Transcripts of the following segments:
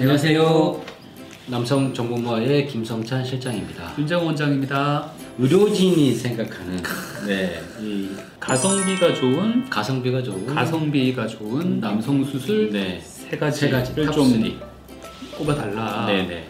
안녕하세요. 남성 정보모아의 김성찬 실장입니다. 윤정 원장입니다. 의료진이 생각하는 네, 이 가성비가 좋은 가성비가 좋은 가성비가 좋은 남성 수술 네, 세 가지를 세 가지 top 좀. 꼽아달라. 네네.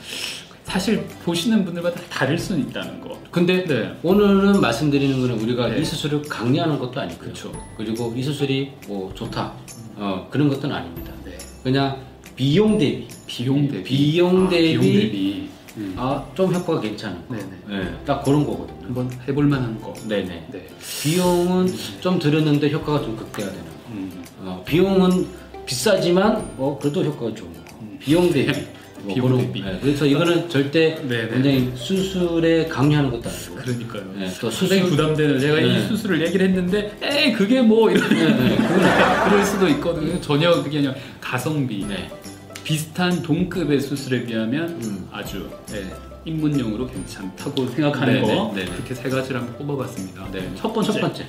사실 보시는 분들마다 다를 수는 있다는 거. 근데 네. 오늘은 말씀드리는 거는 우리가 네. 이 수술을 강요하는 것도 아니고요. 그렇죠. 그리고 이 수술이 뭐 좋다 어, 그런 것도 아닙니다. 네. 그냥 비용 대비 비용 대비. 비용 아, 대비 비용 대비. 음. 아, 좀 효과가 괜찮은 거. 네네. 네, 딱 그런 거거든요. 한번 해볼 만한 거. 네네. 네. 비용은 좀 들었는데 효과가 좀 극대화되는 거. 음. 어, 비용은 비싸지만 어, 그래도 효과가 좋은 거. 음. 비용 대비. 뭐 비용 그런- 대비. 네, 그래서 이거는 절대 네네. 굉장히 수술에 강요하는 것도 아니고. 그러니까요. 네, 또 수술 부담되는 제가 이 네. 수술을 얘기를 했는데 에이 그게 뭐 이런 네, 네. 그럴 수도 있거든요. 전혀 그게 아니라 가성비 네. 비슷한 동급의 수술에 비하면 음. 아주 네, 입문용으로 괜찮다고 생각하는 네네, 거 네네. 그렇게 세 가지를 한번 뽑아봤습니다. 네. 첫 번째, 첫 번째.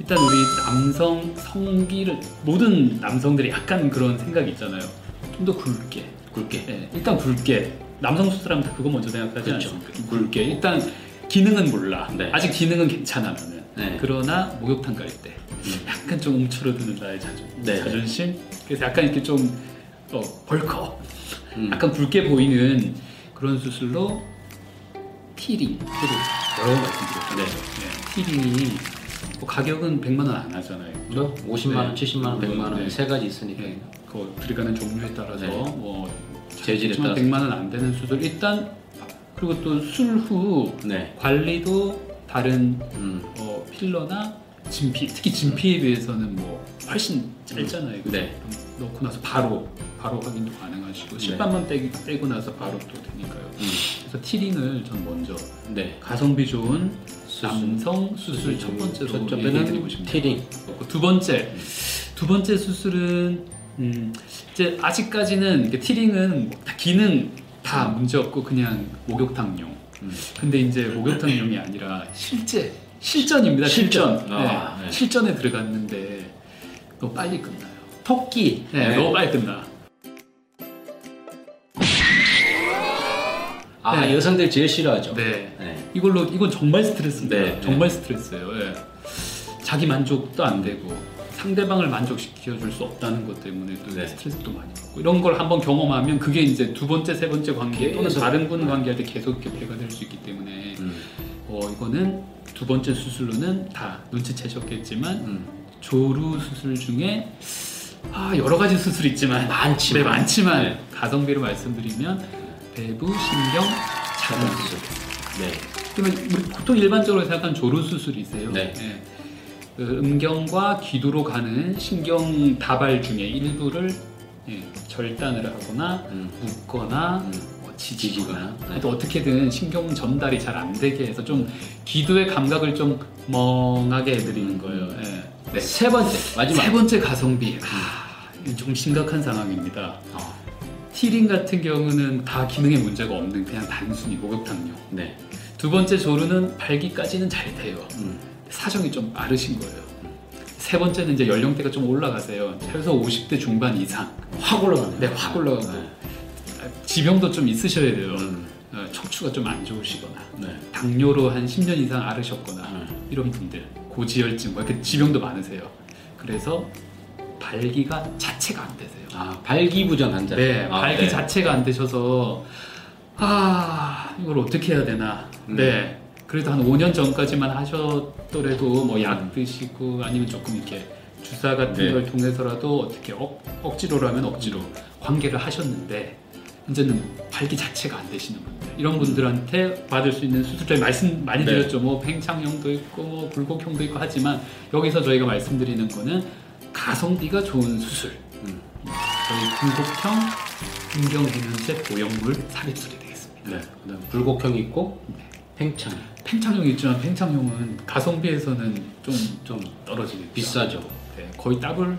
일단 우리 남성 성기를 모든 남성들이 약간 그런 생각이 있잖아요. 좀 더 굵게. 굵게. 네, 일단 굵게. 남성 수술하면 다 그거 먼저 생각하지 그렇죠. 않습니까? 굵게. 일단 기능은 몰라. 네. 아직 기능은 괜찮아 나는. 네. 그러나 목욕탕 갈 때 약간 좀 움츠러드는 나의 자존, 네. 자존심. 그래서 약간 이렇게 좀 어, bulk up. 음. 약간 굵게 보이는 그런 수술로 T링. T링. 여러 말씀드렸죠. 네. T링이 뭐 가격은 100만 원 안 하잖아요. 뭐 50만 원, 네. 70만 원, 100만 원 네. 세 가지 있으니까. 네, 그 들어가는 종류에 따라서 네. 뭐 재질에 따라서. 100만 원 안 되는 수술 일단 그리고 또술후 네. 관리도 다른 음. 어, 필러나 진피 특히 진피에 비해서는 뭐 훨씬 짧잖아요. 그죠? 네. 넣고 나서 바로 바로 확인도 가능하시고 실밥만 떼기, 떼고 나서 바로 또 되니까요. 음. 그래서 티링을 전 먼저 네. 가성비 좋은 수술. 남성 수술 첫 번째로 첫 얘기해드리고 번째는 싶네요. 티링. 그두 번째 두 번째 수술은 음, 이제 아직까지는 티링은 뭐다 기능 다 문제 없고 그냥 목욕탕용. 음. 근데 이제 목욕탕용이 아니라 실제 실전입니다. 실전. 실전. 아, 네. 네. 실전에 들어갔는데 너무 빨리 끝나요. 토끼. 네, 너무 빨리 끝나. 아, 네. 여성들 제일 싫어하죠. 네. 네. 이걸로 이건 정말 스트레스입니다. 네, 네. 정말 스트레스예요. 예. 자기 만족도 안 되고 상대방을 만족시켜 줄 수 없다는 것 때문에 또 네. 스트레스도 많이 받고 이런 걸 한번 경험하면 그게 이제 두 번째 세 번째 관계 또는. 다른 분 관계할 때 계속 개폐가 될 수 있기 때문에 음. 어, 이거는 두 번째 수술로는 다 눈치채셨겠지만 음. 조루 수술 중에 아 여러 가지 수술이 있지만 많지만. 네, 많지만 네. 가성비로 말씀드리면 배부 신경 차단 수술 네. 그러면 보통 일반적으로 생각하는 조루 수술이세요. 네. 예. 그 음경과 귀두로 가는 신경 다발 중에 일부를 예, 절단을 하거나 음. 묶거나 음. 뭐 지지거나 네. 또 어떻게든 신경 전달이 잘 안 되게 해서 좀 귀두의 감각을 좀 멍하게 해드리는 음. 거예요. 예. 네. 세 번째 마지막. 세 번째 가성비. 아, 좀 심각한 상황입니다. 어. 티링 같은 경우는 다 기능에 문제가 없는 그냥 단순히 목욕탕용. 네. 두 번째 조루는 발기까지는 잘 돼요. 음. 사정이 좀 빠르신 거예요. 세 번째는 이제 연령대가 좀 올라가세요. 최소 50대 중반 이상. 확 올라가네. 네, 확 올라가고. 네. 지병도 좀 있으셔야 돼요. 음. 어, 척추가 좀 안 좋으시거나, 네. 당뇨로 한 10년 이상 앓으셨거나, 음. 이런 분들, 고지혈증, 뭐 이렇게 지병도 많으세요. 그래서 발기가 자체가 안 되세요. 아 발기부전 환자. 네, 아, 발기 네. 자체가 안 되셔서 아 이걸 어떻게 해야 되나. 음. 네, 그래도 한 5년 전까지만 하셨더라도 뭐약 음. 드시고 아니면 조금 이렇게 주사 같은 네. 걸 통해서라도 어떻게 억, 억지로라면 억지로 관계를 하셨는데 이제는 발기 자체가 안 되시는 분들 이런 분들한테 받을 수 있는 수술 저희 말씀 많이 네. 드렸죠 뭐 팽창형도 있고 뭐 굴곡형도 있고 하지만 여기서 저희가 말씀드리는 거는 가성비가 좋은 수술 음. 저희 굴곡형 음경해면체 보형물 삽입술이 되겠습니다. 네. 그다음 굴곡형 있고 팽창 팽창형이 있지만 팽창형은 가성비에서는 좀, 좀 떨어지겠죠. 비싸죠. 네, 거의 더블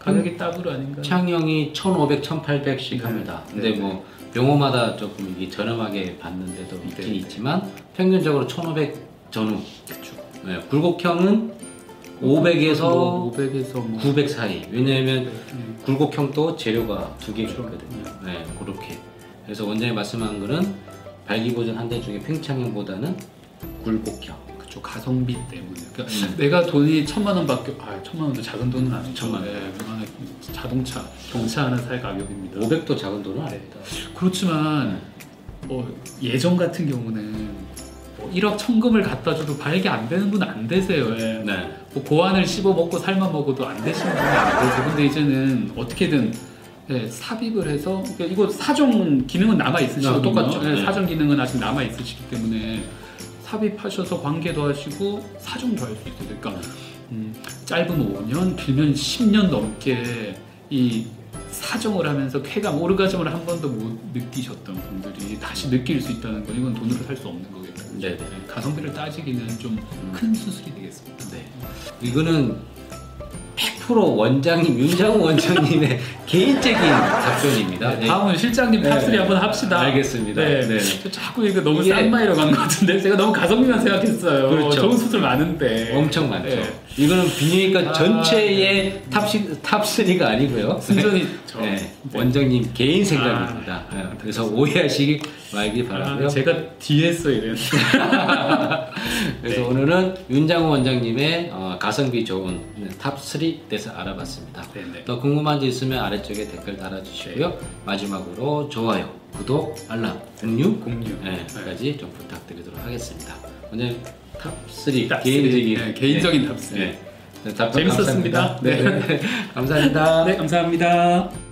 가격이 더블 아닌가요? 창형이 1,500, 1,800씩 네. 합니다. 네. 근데 뭐 병원마다 조금 이게 저렴하게 받는 데도 있긴 네. 있지만 평균적으로 1,500 전후. 그렇죠. 네, 굴곡형은 500에서 500에서 뭐 900 사이. 왜냐하면 음, 굴곡형도 재료가 두 개가 그렇죠. 있거든요. 네, 그렇게. 그래서 원장이 말씀한 거는 발기보존 한 대 중에 팽창형보다는 굴곡형. 그쪽 가성비 때문에. 그러니까 음. 내가 돈이 천만 원밖에 아 천만 원도 작은 돈은 아니죠. 천만 원. 예, 웬만한 자동차 경차 하나 살 가격입니다. 500도 작은 돈은 아닙니다. 그렇지만 뭐 예전 같은 경우는 뭐 1억 천금을 갖다 줘도 발기 안 되는 분 안 되세요. 예. 네. 뭐 고안을 씹어 먹고 삶아 먹어도 안 되시는 분이 안 되세요. 근데 이제는 어떻게든 예, 삽입을 해서 그러니까 이거 사정 기능은 남아 있으시고 아, 똑같죠. 예, 네. 사정 기능은 아직 남아 있으시기 때문에 삽입하셔서 관계도 하시고 사정도 할 수 있어요. 그러니까 음, 짧으면 5년, 길면 10년 넘게 이 사정을 하면서 쾌감, 오르가즘을 한 번도 못 느끼셨던 분들이 다시 느낄 수 있다는 건 이건 돈으로 살 수 없는 거겠죠. 네네. 가성비를 따지기는 좀 큰 수술이 되겠습니다. 네. 이거는 100% 원장님, 윤장호 원장님의 개인적인 답변입니다. 네, 다음은 실장님 네. top 3 한번 합시다. 알겠습니다. 네. 네. 저 자꾸 이거 너무 쌈마이로 간 것 같은데 제가 너무 가성비만 생각했어요. 그렇죠. 좋은 수술 많은데. 엄청 많죠. 네. 이거는 비뇨기과 아, 전체의 top 3, top 3가 아니고요. 순전히 저. 네, 네. 원장님 개인 생각입니다. 네, 그래서 오해하시기 말기 바라고요. 아, 제가 뒤에 써야 되는. 그래서 네. 오늘은 윤장호 원장님의 어, 가성비 좋은 top 3 대해서 알아봤습니다. 네네. 더 궁금한 점 있으면 아래쪽에 댓글 달아주시고요. 마지막으로 좋아요, 구독, 알람, 공유 공유. 네, 까지 좀 부탁드리도록 하겠습니다. 원장님 top 3 top 3, 개인적인 네, 개인적인 top 3. 네. 네, 답변 재밌었습니다. 감사합니다. 네. 감사합니다. 네, 감사합니다.